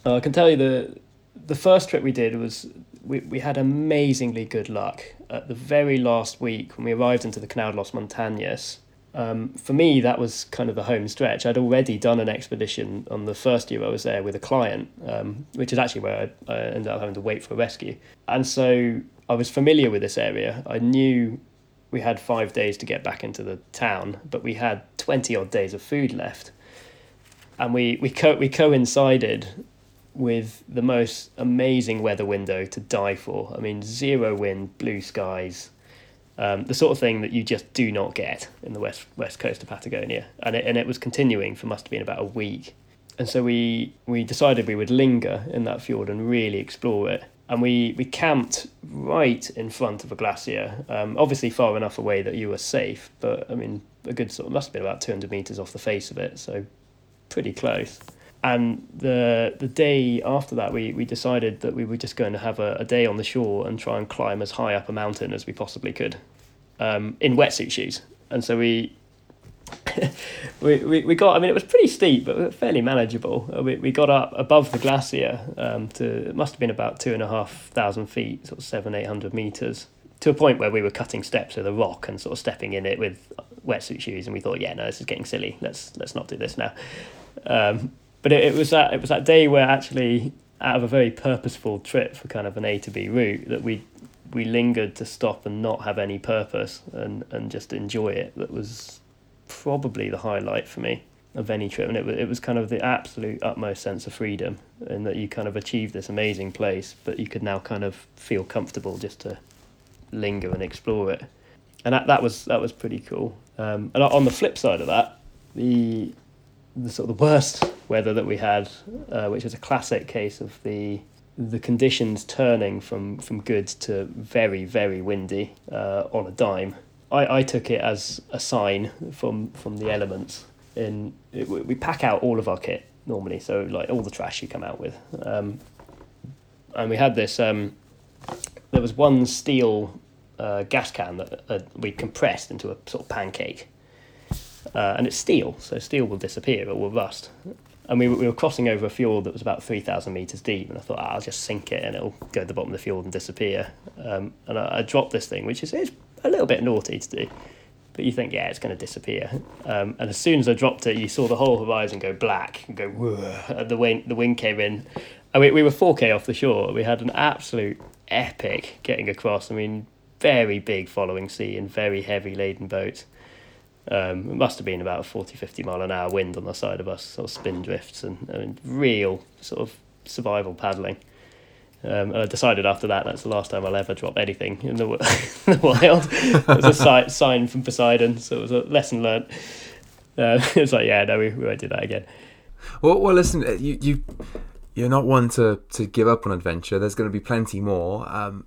[SPEAKER 2] I can tell you the the first trip we did was we, we had amazingly good luck at the very last week when we arrived into the Canal de los Montañas. Um, for me, that was kind of the home stretch. I'd already done an expedition on the first year I was there with a client, um, which is actually where I, I ended up having to wait for a rescue. And so I was familiar with this area. I knew we had five days to get back into the town, but we had 20 odd days of food left. And we, we, co- we coincided with the most amazing weather window to die for. I mean, zero wind, blue skies, um, the sort of thing that you just do not get in the west west coast of Patagonia, and it, and it was continuing for must have been about a week. And so we we decided we would linger in that fjord and really explore it. And we, we camped right in front of a glacier, um, obviously far enough away that you were safe, but I mean, a good sort of, must have been about 200 metres off the face of it, so pretty close and the the day after that we, we decided that we were just going to have a, a day on the shore and try and climb as high up a mountain as we possibly could um, in wetsuit shoes. And so we, we, we we got I mean it was pretty steep but fairly manageable. Uh, we, we got up above the glacier um, to it must have been about two and a half thousand feet sort of seven eight hundred meters to a point where we were cutting steps with a rock and sort of stepping in it with wetsuit shoes. And we thought yeah no this is getting silly. Let's let's not do this now. Um, but it, it was that it was that day where actually out of a very purposeful trip for kind of an A to B route that we we lingered to stop and not have any purpose and, and just enjoy it. That was probably the highlight for me of any trip, and it was it was kind of the absolute utmost sense of freedom, and that you kind of achieved this amazing place, but you could now kind of feel comfortable just to linger and explore it, and that that was that was pretty cool. Um, and on the flip side of that, the the sort of the worst weather that we had, uh, which is a classic case of the the conditions turning from, from good to very very windy uh, on a dime. I, I took it as a sign from from the elements. In it, we pack out all of our kit normally, so like all the trash you come out with, um, and we had this. Um, there was one steel uh, gas can that uh, we compressed into a sort of pancake uh, and it's steel, so steel will disappear, it will rust. And we, we were crossing over a fjord that was about 3,000 metres deep, and I thought, ah, I'll just sink it and it'll go to the bottom of the fjord and disappear. Um, and I, I, dropped this thing, which is it's a little bit naughty to do, but you think, yeah, it's going to disappear. Um, and as soon as I dropped it, you saw the whole horizon go black and go, and the wind, the wind came in. And we, we were 4K off the shore. We had an absolute epic getting across. I mean, very big following sea and very heavy laden boats. Um, it must have been about 40, 50 mile an hour wind on the side of us, sort of spin drifts and, and real sort of survival paddling. Um, I decided after that that's the last time I'll ever drop anything in the, in the wild. it was a si- sign from Poseidon, so it was a lesson learned. Uh, it's like, yeah, no, we, we won't do that again.
[SPEAKER 1] Well, well, listen, uh, you you you're not one to to give up on adventure. There's going to be plenty more. Um,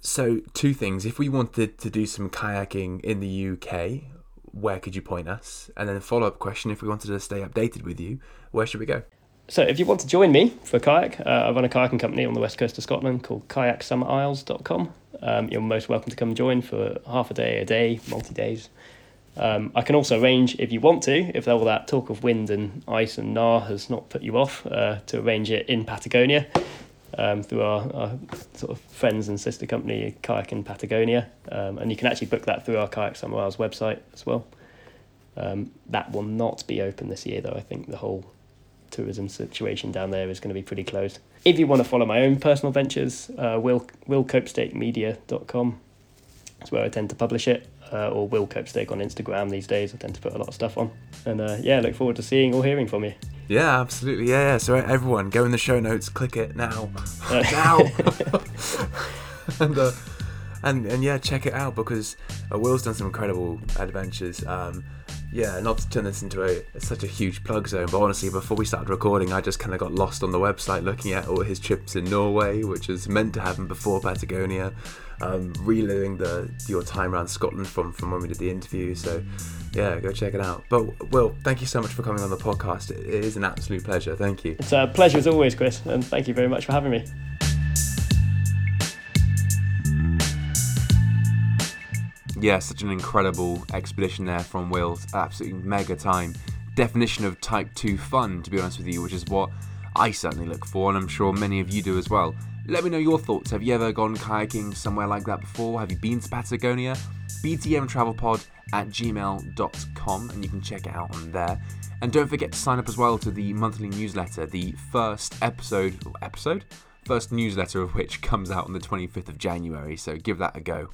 [SPEAKER 1] so, two things: if we wanted to do some kayaking in the UK, where could you point us? And then a follow up question if we wanted to stay updated with you, where should we go?
[SPEAKER 2] So, if you want to join me for kayak, uh, I run a kayaking company on the west coast of Scotland called kayaksummerisles.com. Um, you're most welcome to come join for half a day, a day, multi days. Um, I can also arrange, if you want to, if all that talk of wind and ice and gnar has not put you off, uh, to arrange it in Patagonia um, through our, our, sort of friends and sister company, Kayak in Patagonia. Um, and you can actually book that through our Kayak Summer Isles website as well. Um, that will not be open this year, though. I think the whole tourism situation down there is going to be pretty closed. If you want to follow my own personal ventures, uh, will, willcopestakemedia.com is where I tend to publish it, uh, or Will Copestake on Instagram these days. I tend to put a lot of stuff on. And uh, yeah, look forward to seeing or hearing from you.
[SPEAKER 1] Yeah, absolutely. Yeah, yeah. So everyone, go in the show notes, click it now, now, and uh, and and yeah, check it out because uh, Will's done some incredible adventures. Um, yeah, not to turn this into a such a huge plug zone, but honestly, before we started recording, I just kind of got lost on the website looking at all his trips in Norway, which was meant to happen before Patagonia, um, reliving the your time around Scotland from from when we did the interview. So, yeah, go check it out. But Will, thank you so much for coming on the podcast. It is an absolute pleasure. Thank you.
[SPEAKER 2] It's a pleasure as always, Chris, and thank you very much for having me.
[SPEAKER 1] Yeah, such an incredible expedition there from Wills. Absolutely mega time. Definition of Type 2 fun, to be honest with you, which is what I certainly look for, and I'm sure many of you do as well. Let me know your thoughts. Have you ever gone kayaking somewhere like that before? Have you been to Patagonia? btmtravelpod at gmail.com, and you can check it out on there. And don't forget to sign up as well to the monthly newsletter, the first episode, episode? First newsletter of which comes out on the 25th of January, so give that a go.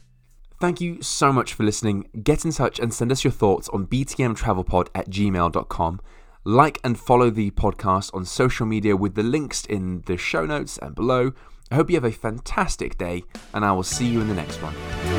[SPEAKER 1] Thank you so much for listening. Get in touch and send us your thoughts on btmtravelpod at gmail.com. Like and follow the podcast on social media with the links in the show notes and below. I hope you have a fantastic day, and I will see you in the next one.